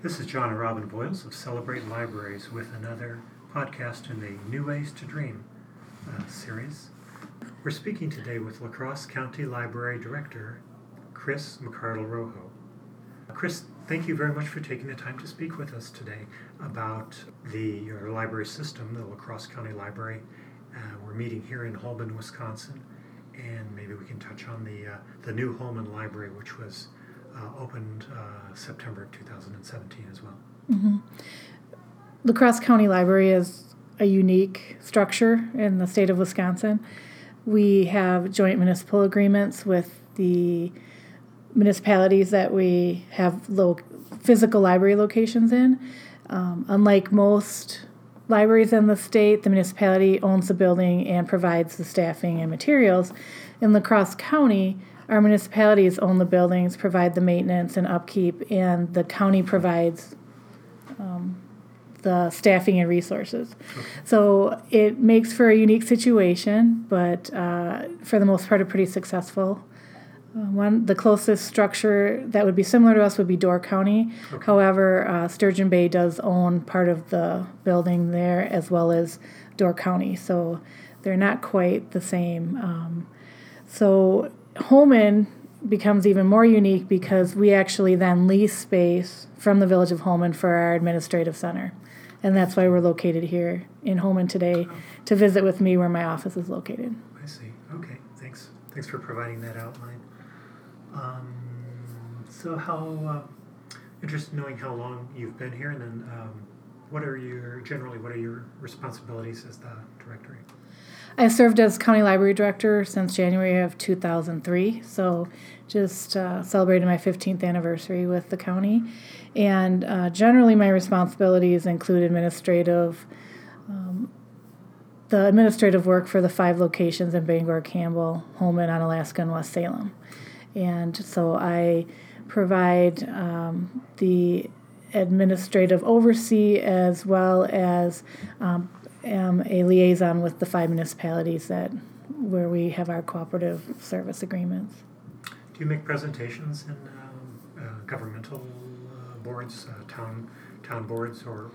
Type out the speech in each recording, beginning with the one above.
This is John and Robin Boyles of Celebrate Libraries with another podcast in the New Ways to Dream uh, series. We're speaking today with La Crosse County Library Director Chris McArdle Rojo. Chris, thank you very much for taking the time to speak with us today about the your library system, the La Crosse County Library. Uh, we're meeting here in Holmen, Wisconsin, and maybe we can touch on the uh, the new Holmen Library, which was uh, opened uh, September 2017 as well. Mm-hmm. La Crosse County Library is a unique structure in the state of Wisconsin. We have joint municipal agreements with the municipalities that we have lo- physical library locations in. Um, unlike most libraries in the state, the municipality owns the building and provides the staffing and materials. In La Crosse County, our municipalities own the buildings, provide the maintenance and upkeep, and the county provides um, the staffing and resources. So it makes for a unique situation, but uh, for the most part, a pretty successful. Uh, one, the closest structure that would be similar to us would be Door County. Okay. However, uh, Sturgeon Bay does own part of the building there as well as Door County, so they're not quite the same. Um, so Holmen becomes even more unique because we actually then lease space from the village of Holmen for our administrative center. And that's why we're located here in Holmen today to visit with me where my office is located. I see. Okay, thanks. Thanks for providing that outline. Um, so, how uh, interested in knowing how long you've been here, and then um, what are your generally what are your responsibilities as the director? I served as county library director since January of 2003, so just uh, celebrated my 15th anniversary with the county. And uh, generally, my responsibilities include administrative, um, the administrative work for the five locations in Bangor, Campbell, Holmen, Onalaska, and West Salem. And so I provide um, the administrative oversee as well as um, am a liaison with the five municipalities that where we have our cooperative service agreements. Do you make presentations in um, uh, governmental uh, boards, uh, town town boards, or, or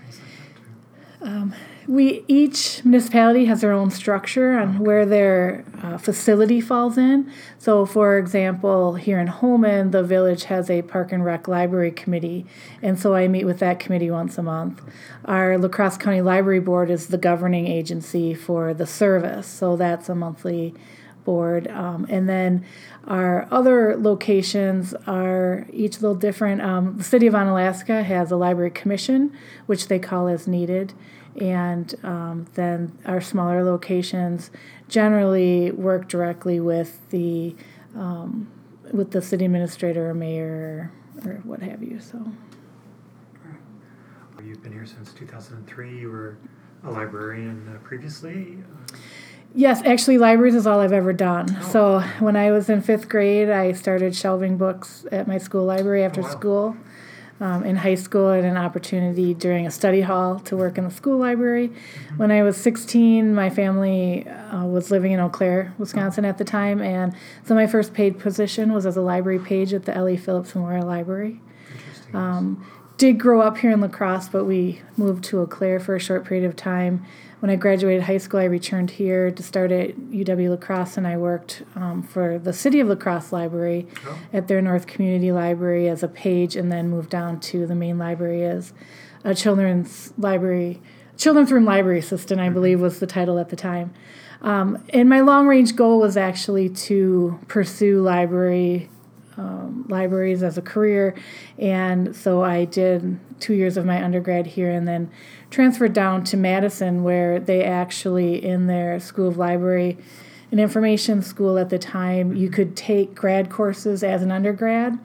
things like that too? Um, we each municipality has their own structure on where their uh, facility falls in. So, for example, here in Holmen, the village has a park and rec library committee, and so I meet with that committee once a month. Our La Crosse County Library Board is the governing agency for the service, so that's a monthly board. Um, and then our other locations are each a little different. Um, the city of Onalaska has a library commission, which they call as needed. And um, then our smaller locations generally work directly with the um, with the city administrator or mayor or what have you. So You've been here since 2003. You were a librarian uh, previously. Uh, Yes, actually, libraries is all I've ever done. So when I was in fifth grade, I started shelving books at my school library after wow. school. Um, in high school, I had an opportunity during a study hall to work in the school library. When I was 16, my family uh, was living in Eau Claire, Wisconsin at the time, and so my first paid position was as a library page at the L.E. Phillips Memorial Library. Um, did grow up here in La Crosse, but we moved to Eau Claire for a short period of time. When I graduated high school, I returned here to start at UW La Crosse, and I worked um, for the City of La Crosse Library Oh. at their North Community Library as a page, and then moved down to the main library as a children's library, children's room library assistant, I believe was the title at the time. Um, and my long range goal was actually to pursue library um, libraries as a career, and so I did two years of my undergrad here, and then transferred down to Madison, where they actually in their School of Library, and information school at the time, you could take grad courses as an undergrad,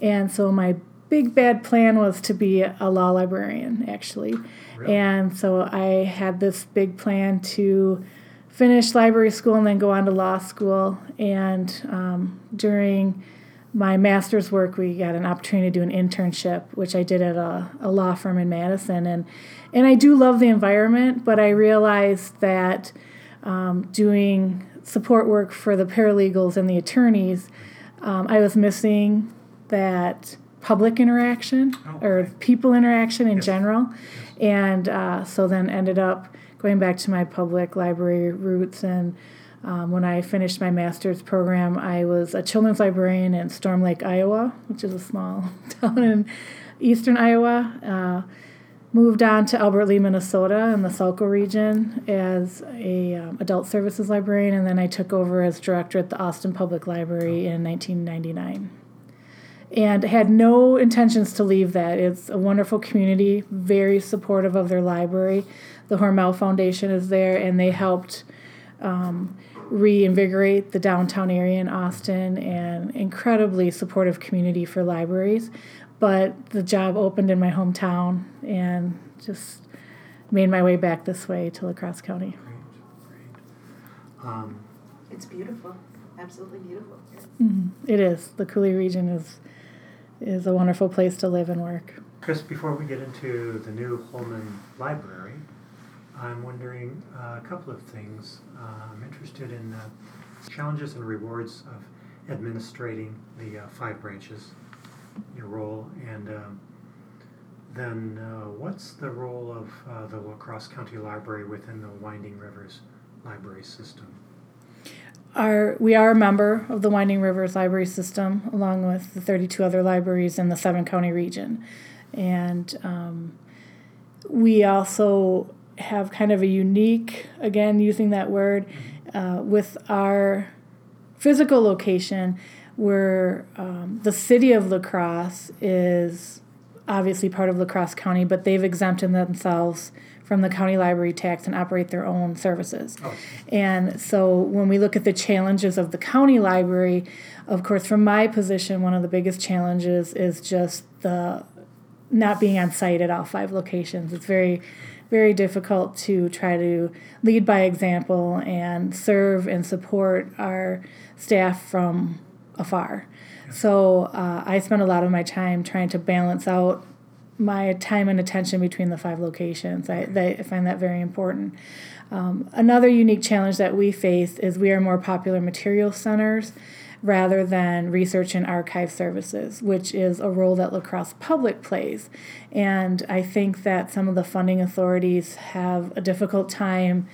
and so my big bad plan was to be a law librarian actually, Really? and so I had this big plan to finish library school and then go on to law school, and um, during my master's work, we got an opportunity to do an internship, which I did at a, a law firm in Madison, and and I do love the environment, but I realized that um, doing support work for the paralegals and the attorneys, um, I was missing that public interaction Oh, or people interaction in Yes. general. And uh, so then ended up going back to my public library roots. And um, when I finished my master's program, I was a children's librarian in Storm Lake, Iowa, which is a small town in eastern Iowa. Uh, moved on to Albert Lea, Minnesota, in the Saco region as a um, adult services librarian, and then I took over as director at the Austin Public Library in 1999 and had no intentions to leave that. It's a wonderful community, very supportive of their library. The Hormel Foundation is there, and they helped um, reinvigorate the downtown area in Austin and incredibly supportive community for libraries. But the job opened in my hometown and just made my way back this way to La Crosse County. Great, great. Um, It's beautiful, absolutely beautiful. Mhm. It is. The Coulee region is is a wonderful place to live and work. Chris, before we get into the new Holmen Library, I'm wondering uh, a couple of things. Uh, I'm interested in uh, challenges and rewards of administrating the uh, five branches, your role, and um, then uh, what's the role of the La Crosse County Library within the Winding Rivers Library System? Our, we are a member of the Winding Rivers Library System, along with the 32 other libraries in the seven county region. And um, we also have kind of a unique, again, using that word, uh, with our physical location, where um, the city of La Crosse is obviously part of La Crosse County, but they've exempted themselves from the county library tax and operate their own services. Oh, And so when we look at the challenges of the county library, of course, from my position, one of the biggest challenges is just the not being on site at all five locations. It's very, very difficult to try to lead by example and serve and support our staff from afar. So uh, I spend a lot of my time trying to balance out my time and attention between the five locations. I, I find that very important. Um, another unique challenge that we face is we are more popular material centers rather than research and archive services, which is a role that La Crosse Public plays. And I think that some of the funding authorities have a difficult time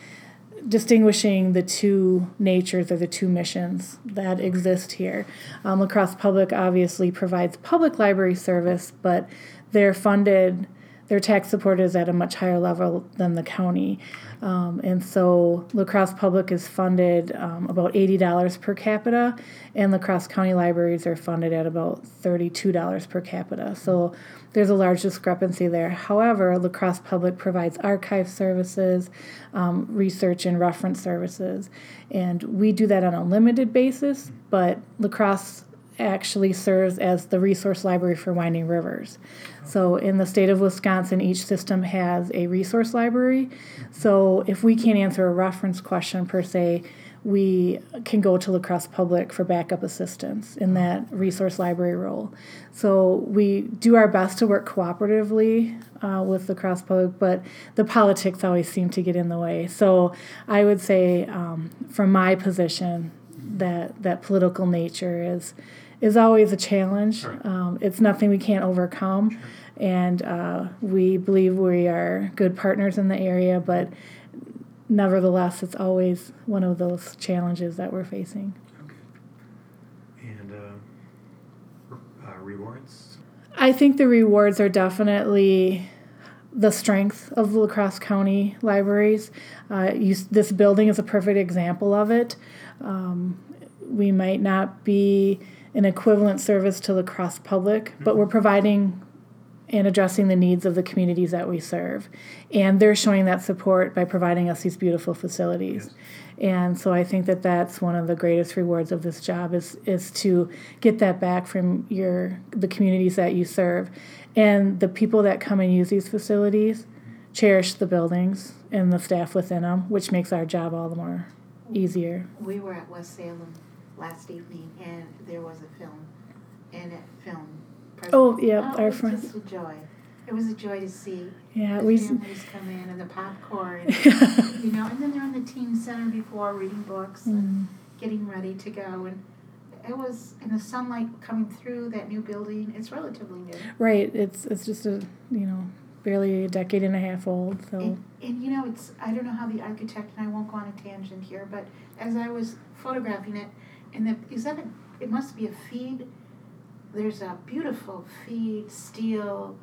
distinguishing the two natures or the two missions that exist here. Um, La Crosse Public obviously provides public library service, but they're funded, their tax support is at a much higher level than the county. Um, and so La Crosse Public is funded um, about $80 per capita, and La Crosse County libraries are funded at about $32 per capita. So there's a large discrepancy there. However, La Crosse Public provides archive services, um, research and reference services, and we do that on a limited basis, but La Crosse actually serves as the resource library for Winding Rivers. So, in the state of Wisconsin, each system has a resource library. So, if we can't answer a reference question per se, we can go to La Crosse Public for backup assistance in that resource library role. So, we do our best to work cooperatively uh, with La Crosse Public, but the politics always seem to get in the way. So, I would say, um, from my position, that that political nature is is always a challenge. Sure. Um, it's nothing we can't overcome, and uh, we believe we are good partners in the area. But nevertheless, it's always one of those challenges that we're facing. Okay. And uh, uh, rewards? I think the rewards are definitely the strength of the La Crosse County libraries. Uh, you, this building is a perfect example of it. Um, we might not be an equivalent service to La Crosse Public, but we're mm-hmm. providing and addressing the needs of the communities that we serve. And they're showing that support by providing us these beautiful facilities. And so I think that that's one of the greatest rewards of this job is is to get that back from your the communities that you serve. And the people that come and use these facilities cherish the buildings and the staff within them, which makes our job all the more easier. We were at West Salem last evening and there was a film, and it filmed. Oh, yeah, Oh, our it was just a joy. It was a joy to see Yeah, the we families come in and the popcorn, you know, and then they're in the teen center before reading books and Mm. getting ready to go and it was in the sunlight coming through that new building. It's relatively new. Right. It's it's just a you know barely a decade and a half old. So And, and you know, it's I don't know how the architect and I won't go on a tangent here, but as I was photographing it, and the is that a, it must be a feed. There's a beautiful feed steel.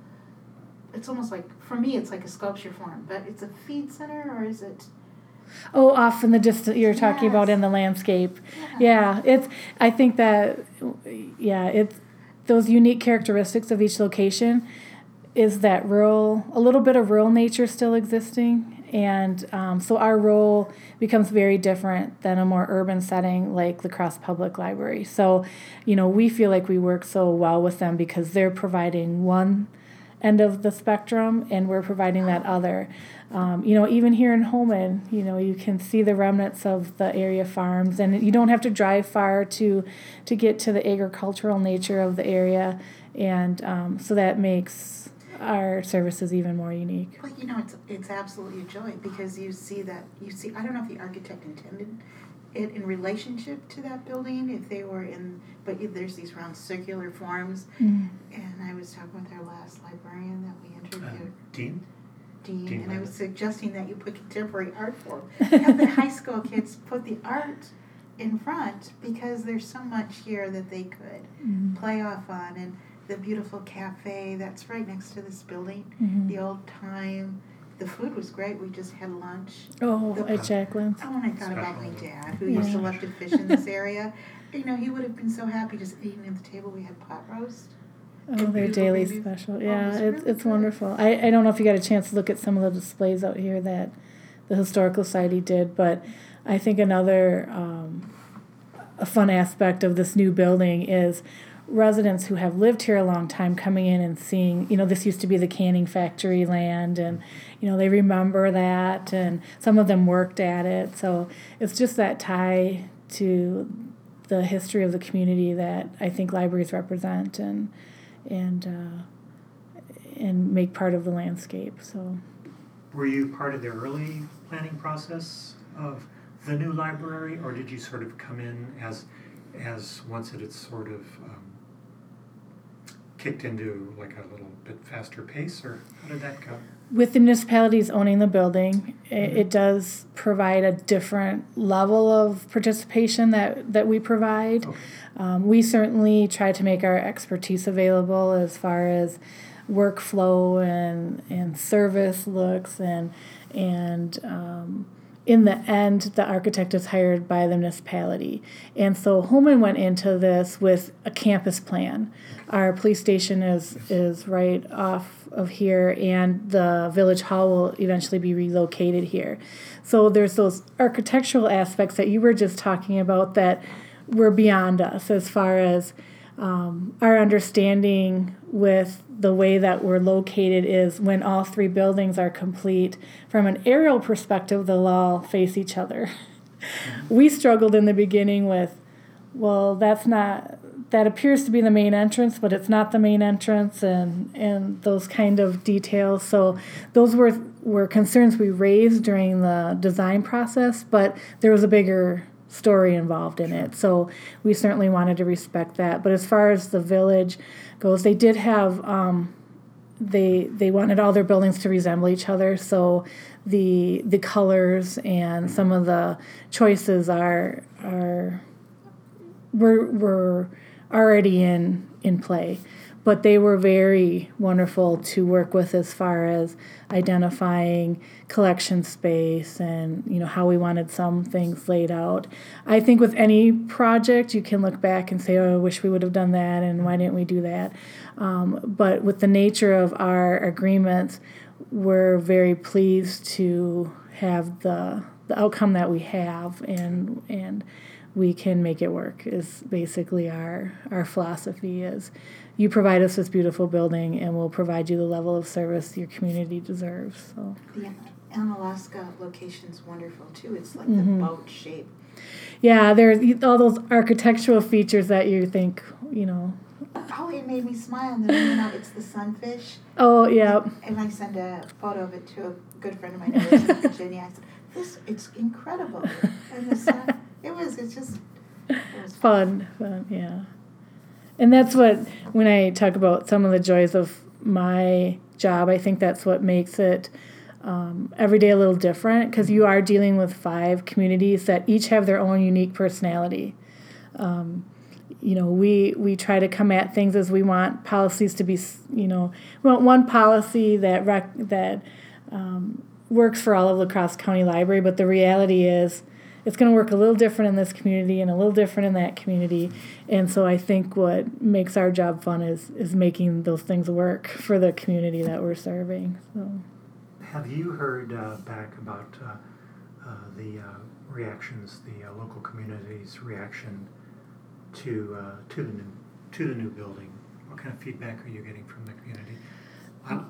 It's almost like for me, it's like a sculpture form, but it's a feed center or is it? oh, off in the distance you're talking about in the landscape. Yeah, it's. I think that, yeah, it's those unique characteristics of each location. Is that rural? A little bit of rural nature still existing, and um, so our role becomes very different than a more urban setting like La Crosse Public Library. So, you know, we feel like we work so well with them because they're providing one end of the spectrum and we're providing that other. Um, you know, even here in Holmen, you know, you can see the remnants of the area farms, and you don't have to drive far to to get to the agricultural nature of the area, and um, so that makes our services even more unique. Well, you know, it's it's absolutely a joy because you see that you see. I don't know if the architect intended it in relationship to that building, if they were in, but there's these round circular forms. And I was talking with our last librarian that we Uh, interviewed, Dean? Dean, Dean and I was suggesting that you put contemporary art form. Have the high school kids put the art in front because there's so much here that they could Mhm. play off on, and the beautiful cafe that's right next to this building Mhm. the old time. The food was great. We just had lunch. Oh, the- at Jacqueline's. Oh, and I thought about my dad, who used to love to fish in this area. You know, he would have been so happy just eating at the table. We had pot roast. Oh, and their daily babies. special. Oh, Yeah, it's it's really it's wonderful. I, I don't know if you got a chance to look at some of the displays out here that the historical society did, but I think another um, a fun aspect of this new building is residents who have lived here a long time coming in and seeing you know this used to be the canning factory land and you know they remember that and some of them worked at it so it's just that tie to the history of the community that I think libraries represent and and uh, and make part of the landscape. So Were you part of the early planning process of the new library, or did you sort of come in as, as once it had sort of um, kicked into like a little bit faster pace, or how did that go? with the municipalities owning the building, it, it does provide a different level of participation that that we provide. Okay. Um, we certainly try to make our expertise available as far as workflow and and service looks and and um, in the end the architect is hired by the municipality and so Holmen went into this with a campus plan our police station is is right off of here and the village hall will eventually be relocated here. So there's those architectural aspects that you were just talking about that were beyond us as far as um, our understanding with the way that we're located is when all three buildings are complete from an aerial perspective they'll all face each other. We struggled in the beginning with well that's not that appears to be the main entrance but it's not the main entrance and and those kind of details. So those were were concerns we raised during the design process but there was a bigger story involved in it. So we certainly wanted to respect that. But as far as the village goes they did have um, they they wanted all their buildings to resemble each other. So the the colors and some of the choices are are were were already in in play. But they were very wonderful to work with as far as identifying collection space and you know how we wanted some things laid out. I think with any project you can look back and say oh i wish we would have done that and why didn't we do that? Um, but with the nature of our agreements we're very pleased to have the the outcome that we have and and we can make it work is basically our our philosophy is you provide us this beautiful building and we'll provide you the level of service your community deserves so The Alaska location is wonderful too. It's like Mhm. the boat shape. yeah there's all those architectural features that you think you know Oh, it made me smile. And then you know, it's the sunfish. oh yeah And I sent a photo of it to a good friend of mine who lives in Virginia. I said, "This, it's incredible." And the sun, it was. It's just It was fun, fun, yeah. And that's what when I talk about some of the joys of my job, I think that's what makes it um, every day a little different because you are dealing with five communities that each have their own unique personality. Um, you know, we we try to come at things as we want policies to be. You know, we want one policy that rec- that um, works for all of La Crosse County Library, but the reality is it's going to work a little different in this community and a little different in that community. And so I think what makes our job fun is is making those things work for the community that we're serving. So. Have you heard uh, back about uh, uh, the uh, reactions, the uh, local community's reaction to uh, to the new to the new building? What kind of feedback are you getting from the community?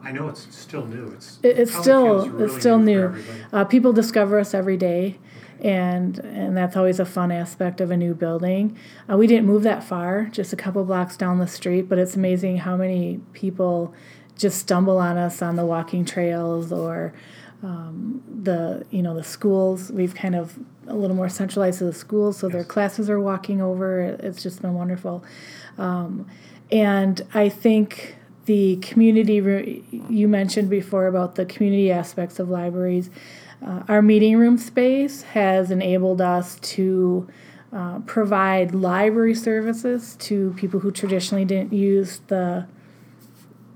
I, know it's still new. It's It- it's still really it's still for new. Uh, people discover us every day. And and that's always a fun aspect of a new building. Uh, we didn't move that far, just a couple blocks down the street, but it's amazing how many people just stumble on us on the walking trails or um, the you know the schools. We've kind of a little more centralized to the schools, so their classes are walking over. It's just been wonderful, um, and I think the community you mentioned before about the community aspects of libraries. Uh, our meeting room space has enabled us to uh, provide library services to people who traditionally didn't use the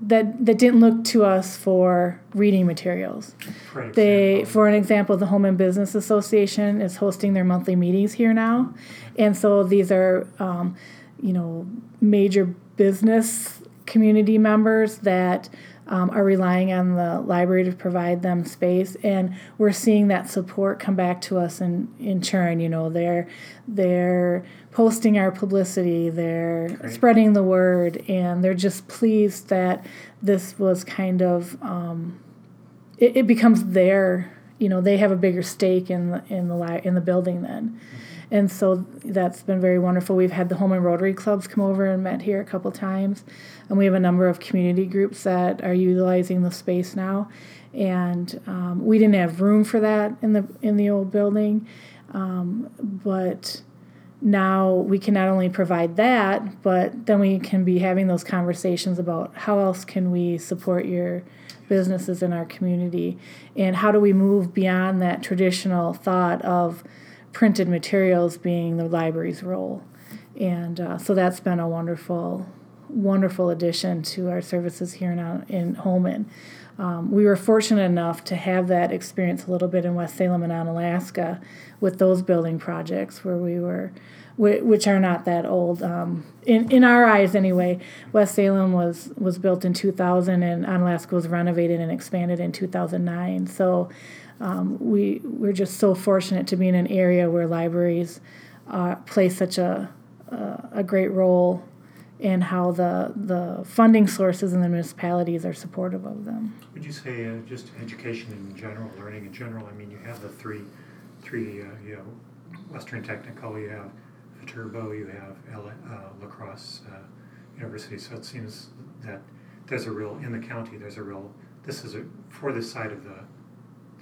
that that didn't look to us for reading materials. For They, for an example, the Holmen Business Association is hosting their monthly meetings here now, and so these are, um, you know, major business community members that um, are relying on the library to provide them space, and we're seeing that support come back to us in in churn. You know, they're they're posting our publicity, they're Great. spreading the word, and they're just pleased that this was kind of. Um, it, it becomes their you know they have a bigger stake in the in the li- in the building then and so that's been very wonderful. We've had the home and rotary clubs come over and met here a couple times. And we have a number of community groups that are utilizing the space now. And um, we didn't have room for that in the in the old building. Um, but now we can not only provide that, but then we can be having those conversations about how else can we support your businesses in our community? And how do we move beyond that traditional thought of printed materials being the library's role. And uh, so that's been a wonderful, wonderful addition to our services here in, in Holmen. Um, we were fortunate enough to have that experience a little bit in West Salem and Onalaska with those building projects where we were, which are not that old. Um, in, in our eyes, anyway, West Salem was, was built in 2000 and Onalaska was renovated and expanded in 2009. So um, we, we're just so fortunate to be in an area where libraries uh, play such a, a, a great role in how the, the funding sources in the municipalities are supportive of them. Would you say uh, just education in general, learning in general? I mean, you have the three, three. Uh, you have Western Technical, you have Viterbo, you have L- uh, La Crosse uh, University. So it seems that there's a real in the county. There's a real. This is a for this side of the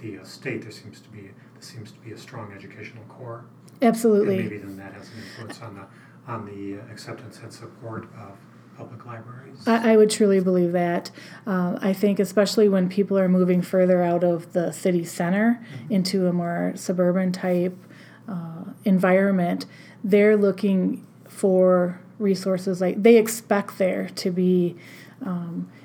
the uh, state. There seems to be there seems to be a strong educational core. Absolutely. And maybe then that has an influence on the on the uh, acceptance and support of public libraries. I, I would truly believe that. Um, I think, especially when people are moving further out of the city center into a more suburban type uh, environment, they're looking for resources like they expect there to be um, uh,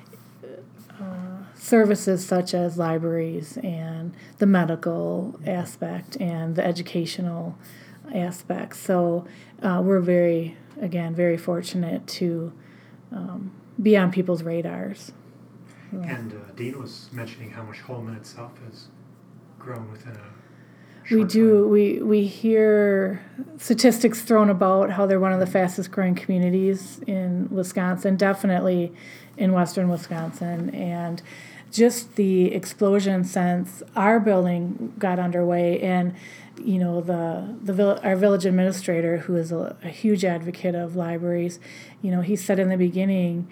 services such as libraries and the medical aspect and the educational aspects. So uh, we're very, again, very fortunate to um, be on people's radars. And uh, Dean was mentioning how much Holmen itself has grown within a We do. time. We we hear statistics thrown about how they're one of the fastest growing communities in Wisconsin, definitely in western Wisconsin, and just the explosion since our building got underway and you know the the our village administrator who is a, a huge advocate of libraries you know he said in the beginning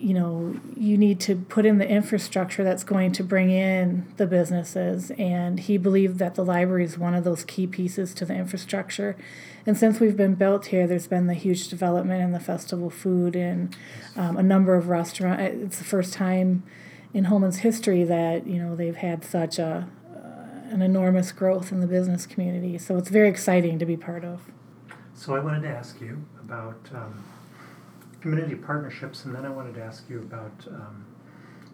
you know, you need to put in the infrastructure that's going to bring in the businesses. And he believed that the library is one of those key pieces to the infrastructure. And since we've been built here, there's been the huge development in the festival food and um, a number of restaurants. It's the first time in Holmen's history that you know they've had such a uh, an enormous growth in the business community. So it's very exciting to be part of. So I wanted to ask you about. Um, community partnerships, and then I wanted to ask you about, um,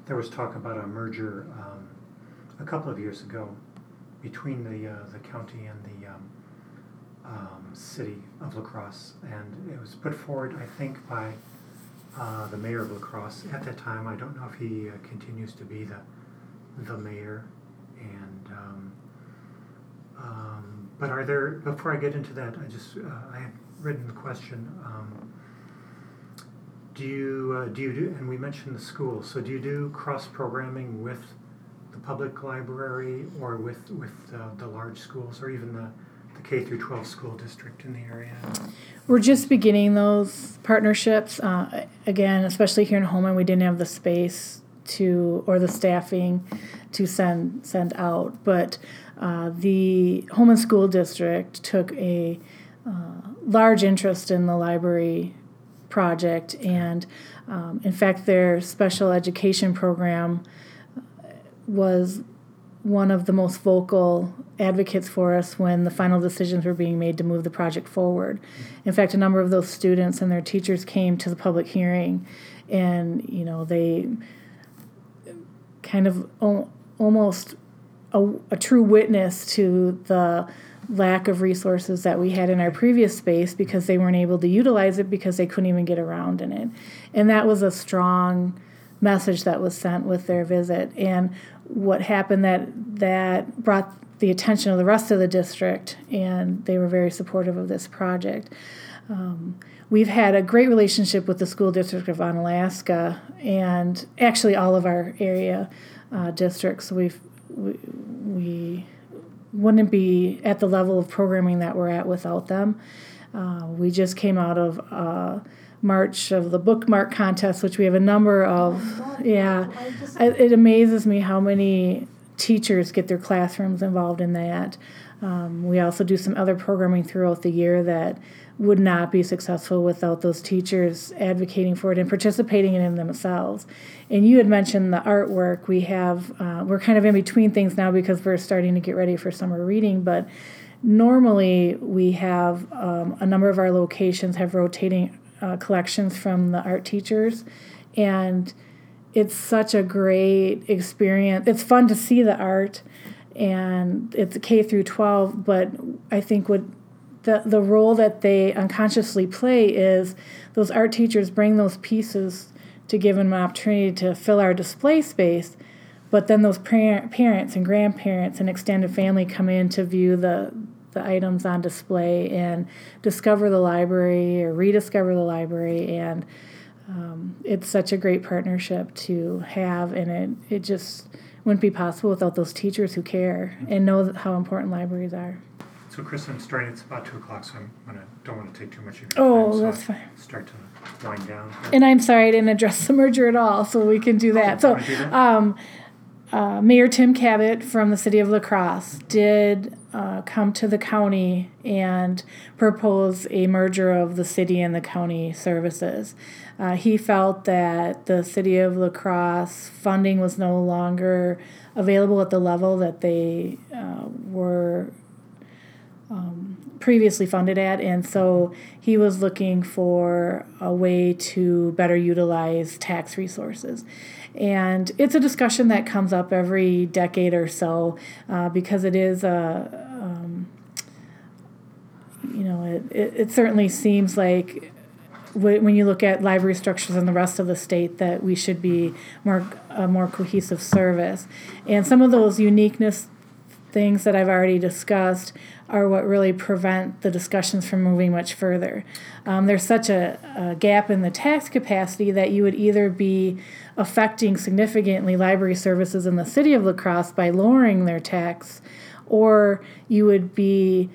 there was talk about a merger um, a couple of years ago between the, uh, the county and the um, um, city of La Crosse, and it was put forward, I think, by uh, the mayor of La Crosse at that time. I don't know if he uh, continues to be the, the mayor, and, um, um, but are there, before I get into that, I just, uh, I had written the question, um, do you, uh, do you do, and we mentioned the school, so do you do cross-programming with the public library or with, with uh, the large schools or even the, the K through 12 school district in the area? We're just beginning those partnerships. Uh, again, especially here in Holmen, we didn't have the space to or the staffing to send send out. But uh, the Holmen School District took a uh, large interest in the library project. And um, in fact, their special education program was one of the most vocal advocates for us when the final decisions were being made to move the project forward. In fact, a number of those students and their teachers came to the public hearing, and you know they kind of almost a, a true witness to the lack of resources that we had in our previous space because they weren't able to utilize it because they couldn't even get around in it. And that was a strong message that was sent with their visit. And what happened that that brought the attention of the rest of the district, and they were very supportive of this project. Um, we've had a great relationship with the school district of Onalaska and actually all of our area uh, districts. We've we, we wouldn't be at the level of programming that we're at without them. Uh, we just came out of uh, March of the bookmark contest, which we have a number of. Oh, yeah, it amazes me how many teachers get their classrooms involved in that. Um, we also do some other programming throughout the year that would not be successful without those teachers advocating for it and participating in it themselves. And you had mentioned the artwork. We have uh, we're kind of in between things now because we're starting to get ready for summer reading, but normally we have um, a number of our locations have rotating uh, collections from the art teachers. And it's such a great experience. It's fun to see the art and it's k through 12 but i think what the, the role that they unconsciously play is those art teachers bring those pieces to give them an opportunity to fill our display space but then those parents and grandparents and extended family come in to view the the items on display and discover the library or rediscover the library and um, it's such a great partnership to have and it, it just wouldn't be possible without those teachers who care and know how important libraries are so, Chris, I'm starting. It's about two o'clock, so I'm gonna don't want to take too much of your oh, time. Oh, that's fine. Start to wind down. And I'm sorry I didn't address the merger at all, so we can do oh, that. So, do that? Um, uh, Mayor Tim Kabat from the city of La Crosse did uh, come to the county and propose a merger of the city and the county services. Uh, he felt that the city of La Crosse funding was no longer available at the level that they uh, were um, previously funded at, and so he was looking for a way to better utilize tax resources. And it's a discussion that comes up every decade or so uh, because it is a, um, you know, it, it, it certainly seems like when you look at library structures in the rest of the state that we should be more a more cohesive service. And some of those uniqueness things that I've already discussed are what really prevent the discussions from moving much further. Um, there's such a, a, gap in the tax capacity that you would either be affecting significantly library services in the city of La Crosse by lowering their tax, or you would be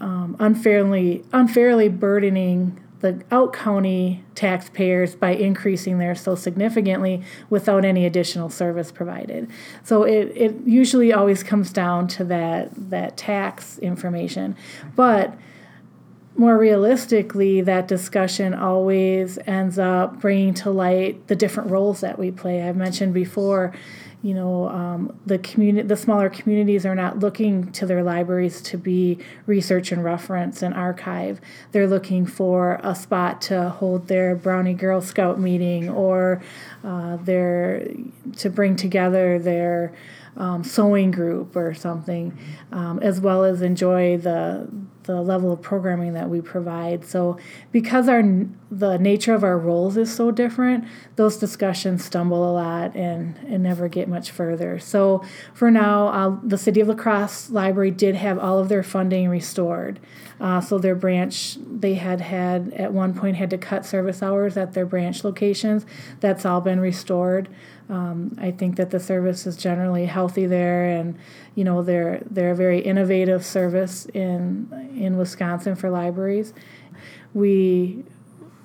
um, unfairly unfairly burdening the out county taxpayers by increasing theirs so significantly without any additional service provided. So it, it usually always comes down to that that tax information. But more realistically, that discussion always ends up bringing to light the different roles that we play. I've mentioned before, you know, um, the community, the smaller communities are not looking to their libraries to be research and reference and archive. They're looking for a spot to hold their Brownie Girl Scout meeting or uh, their to bring together their um, sewing group or something, um, as well as enjoy the the level of programming that we provide. So, because our the nature of our roles is so different, those discussions stumble a lot and, and never get much further. So, for now, uh, the City of La Crosse Library did have all of their funding restored. Uh, so their branch, they had had at one point had to cut service hours at their branch locations. That's all been restored. Um, I think that the service is generally healthy there, and you know they're they're a very innovative service in in Wisconsin for libraries. We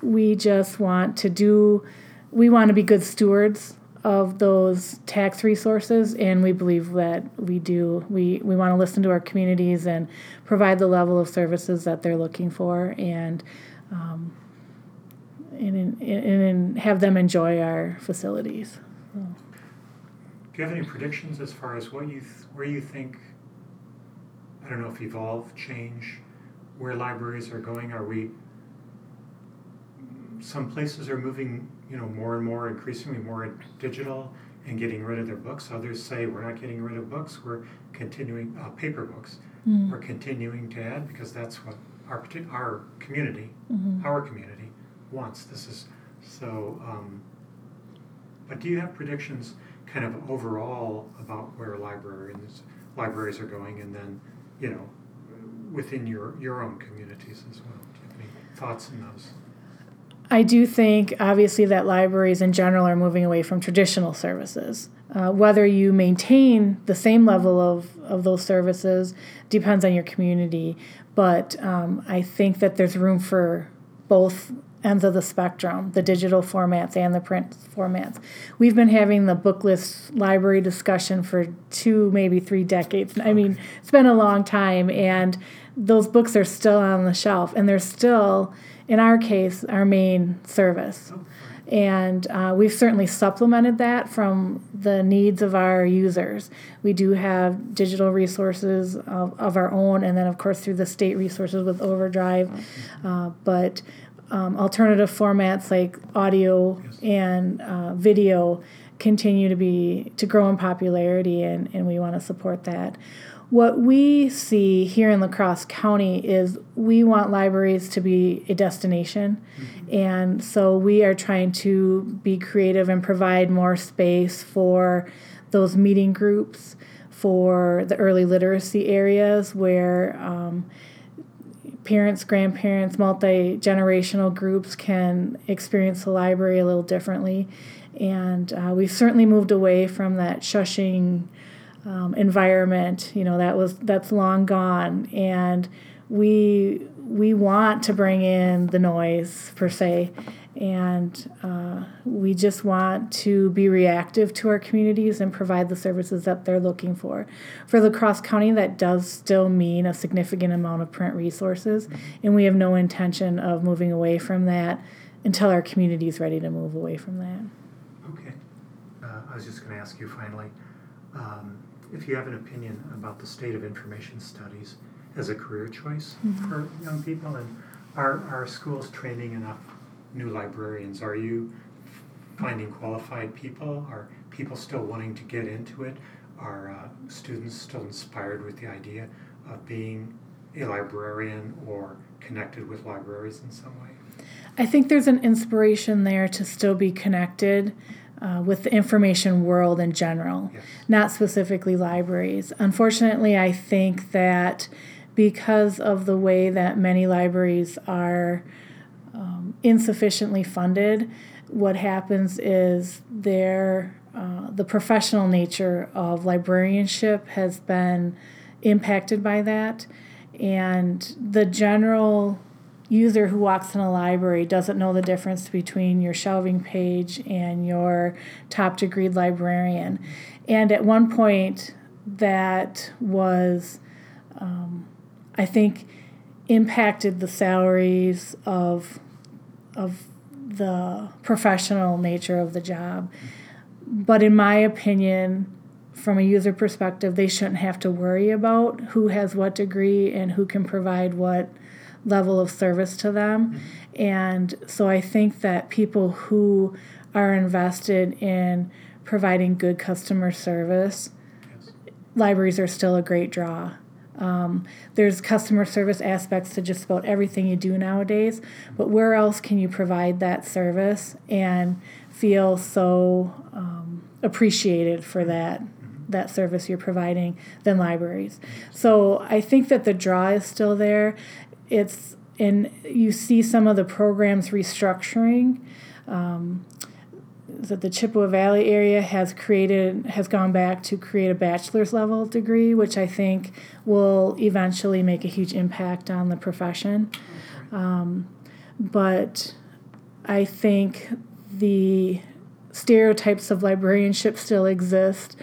we just want to do we want to be good stewards of those tax resources and we believe that we do we, we want to listen to our communities and provide the level of services that they're looking for and um, and, and, and have them enjoy our facilities do you have any predictions as far as what you th- where you think I don't know if evolve, change, where libraries are going? Are we some places are moving, you know, more and more increasingly more digital and getting rid of their books. Others say we're not getting rid of books, we're continuing uh, paper books. Mm. We're continuing to add because that's what our our community, mm-hmm. our community wants. This is so um, but do you have predictions, kind of overall, about where libraries libraries are going, and then, you know, within your your own communities as well? Do you have any thoughts on those? I do think, obviously, that libraries in general are moving away from traditional services. Uh, whether you maintain the same level of, of those services depends on your community, but um, I think that there's room for both ends of the spectrum, the digital formats and the print formats. We've been having the bookless library discussion for two, maybe three decades. I mean, it's been a long time, and those books are still on the shelf, and they're still, in our case, our main service. And uh, we've certainly supplemented that from the needs of our users. We do have digital resources of, of our own, and then, of course, through the state resources with Overdrive. Uh, but um, alternative formats like audio yes. and uh, video continue to be to grow in popularity and, and we want to support that what we see here in La Crosse County is we want libraries to be a destination. Mm-hmm. And so we are trying to be creative and provide more space for those meeting groups, for the early literacy areas where um, parents, grandparents, multi generational groups can experience the library a little differently. And uh, we've certainly moved away from that shushing um, environment. You know that was that's long gone, and we we want to bring in the noise per se, and uh, we just want to be reactive to our communities and provide the services that they're looking for. For La Crosse County, that does still mean a significant amount of print resources, and we have no intention of moving away from that until our community is ready to move away from that. Okay. Uh, I was just going to ask you finally um, if you have an opinion about the state of information studies as a career choice mm-hmm. for young people, and are, are schools training enough new librarians? Are you finding qualified people? Are people still wanting to get into it? Are uh, students still inspired with the idea of being a librarian or connected with libraries in some way? I think there's an inspiration there to still be connected uh, with the information world in general, yes. not specifically libraries. Unfortunately, I think that because of the way that many libraries are insufficiently funded, what happens is their uh, the professional nature of librarianship has been impacted by that, and the general user who walks in a library doesn't know the difference between your shelving page and your top degreed librarian. And at one point, that was, um, I think, impacted the salaries of of the professional nature of the job. But in my opinion, from a user perspective, they shouldn't have to worry about who has what degree and who can provide what level of service to them. And so I think that people who are invested in providing good customer service, yes. libraries are still a great draw. Um, there's customer service aspects to just about everything you do nowadays, but where else can you provide that service and feel so um, appreciated for that that service you're providing than libraries? So I think that the draw is still there. It's and you see some of the programs restructuring. Um, that the Chippewa Valley area has created has gone back to create a bachelor's level degree, which I think will eventually make a huge impact on the profession. Um, but I think the stereotypes of librarianship still exist,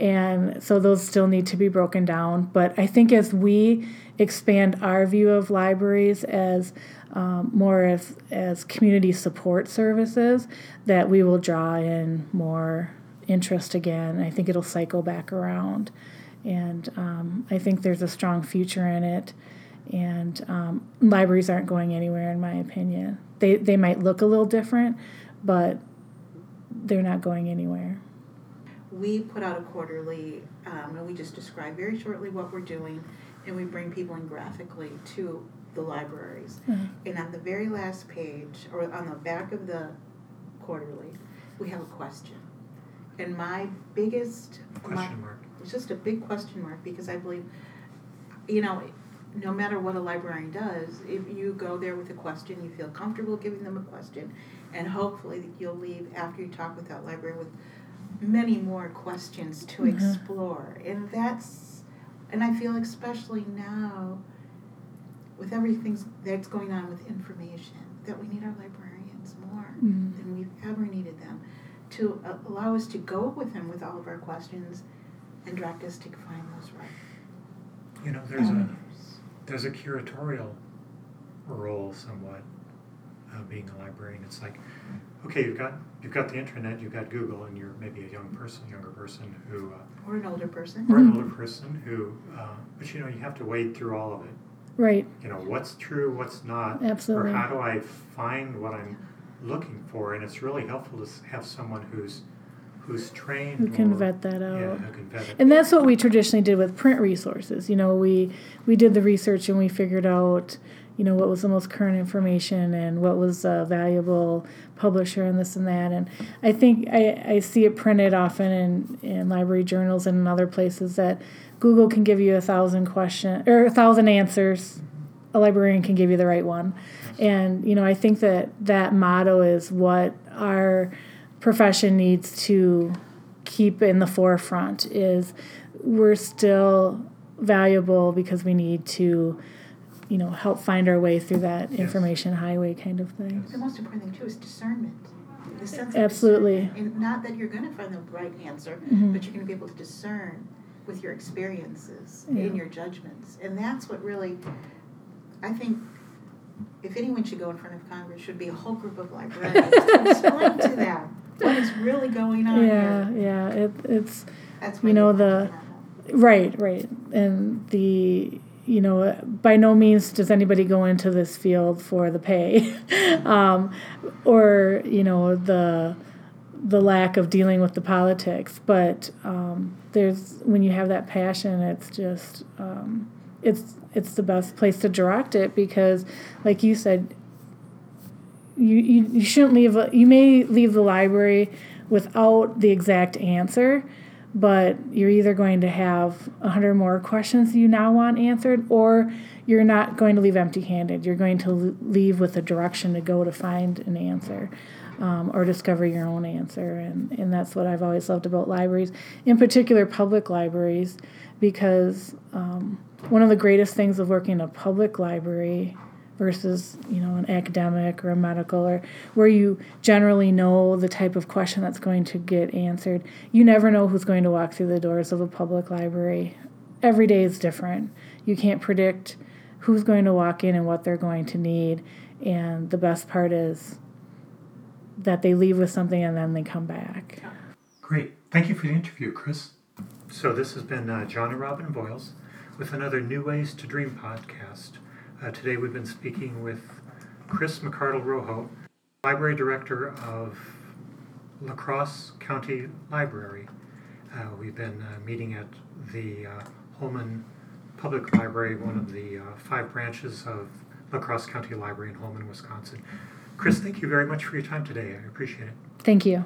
and so those still need to be broken down. But I think as we expand our view of libraries as um, more as, as community support services, that we will draw in more interest again. I think it'll cycle back around. And um, I think there's a strong future in it. And um, libraries aren't going anywhere, in my opinion. They, they might look a little different, but they're not going anywhere. We put out a quarterly, um, and we just describe very shortly what we're doing, and we bring people in graphically to the libraries. Mm-hmm. And on the very last page, or on the back of the quarterly, we have a question. And my biggest question my, mark. It's just a big question mark because I believe, you know, no matter what a librarian does, if you go there with a question, you feel comfortable giving them a question, and hopefully you'll leave after you talk with that librarian with many more questions to mm-hmm. explore. And that's, and I feel especially now with everything that's going on with information, that we need our librarians more mm-hmm. than we've ever needed them to uh, allow us to go with them with all of our questions and direct us to find those right. You know, there's a there's a curatorial role somewhat uh, being a librarian. It's like, okay, you've got you've got the internet, you've got Google, and you're maybe a young person, younger person who, uh, or an older person, or an older person who, uh, but you know, you have to wade through all of it Right. You know, what's true, what's not. Absolutely. Or how do I find what I'm looking for? And it's really helpful to have someone who's who's trained who can or, vet that out. Yeah, who can vet it. And that's what we traditionally did with print resources. You know, we we did the research and we figured out, you know, what was the most current information and what was a valuable publisher and this and that. And I think I, I see it printed often in, in library journals and in other places that Google can give you a thousand question or a thousand answers. A librarian can give you the right one. And you know, I think that that motto is what our profession needs to keep in the forefront is we're still valuable because we need to you know help find our way through that information highway kind of thing the most important thing too is discernment the sense absolutely and not that you're going to find the right answer mm-hmm. but you're going to be able to discern with your experiences yeah. and your judgments. And that's what really, I think, if anyone should go in front of Congress, should be a whole group of librarians to explain to them what is really going on yeah, here. Yeah, it, it's, that's you know, the, right, right. And the, you know, by no means does anybody go into this field for the pay um, or, you know, the, the lack of dealing with the politics. But um, there's when you have that passion, it's just um, it's it's the best place to direct it because, like you said, you, you, you shouldn't leave. A, you may leave the library without the exact answer, but you're either going to have a hundred more questions you now want answered, or you're not going to leave empty-handed. You're going to leave with a direction to go to find an answer um, or discover your own answer. And, and that's what I've always loved about libraries, in particular public libraries, because um, one of the greatest things of working in a public library versus you know an academic or a medical or where you generally know the type of question that's going to get answered you never know who's going to walk through the doors of a public library every day is different you can't predict who's going to walk in and what they're going to need and the best part is that they leave with something and then they come back Great. Thank you for the interview, Chris. So, this has been uh, John and Robin Boyles with another New Ways to Dream podcast. Uh, today we've been speaking with Chris McArdle Rojo, Library Director of La Crosse County Library. Uh, we've been uh, meeting at the uh, Holmen Public Library, one of the uh, five branches of La Crosse County Library in Holmen, Wisconsin. Chris, thank you very much for your time today. I appreciate it. thank you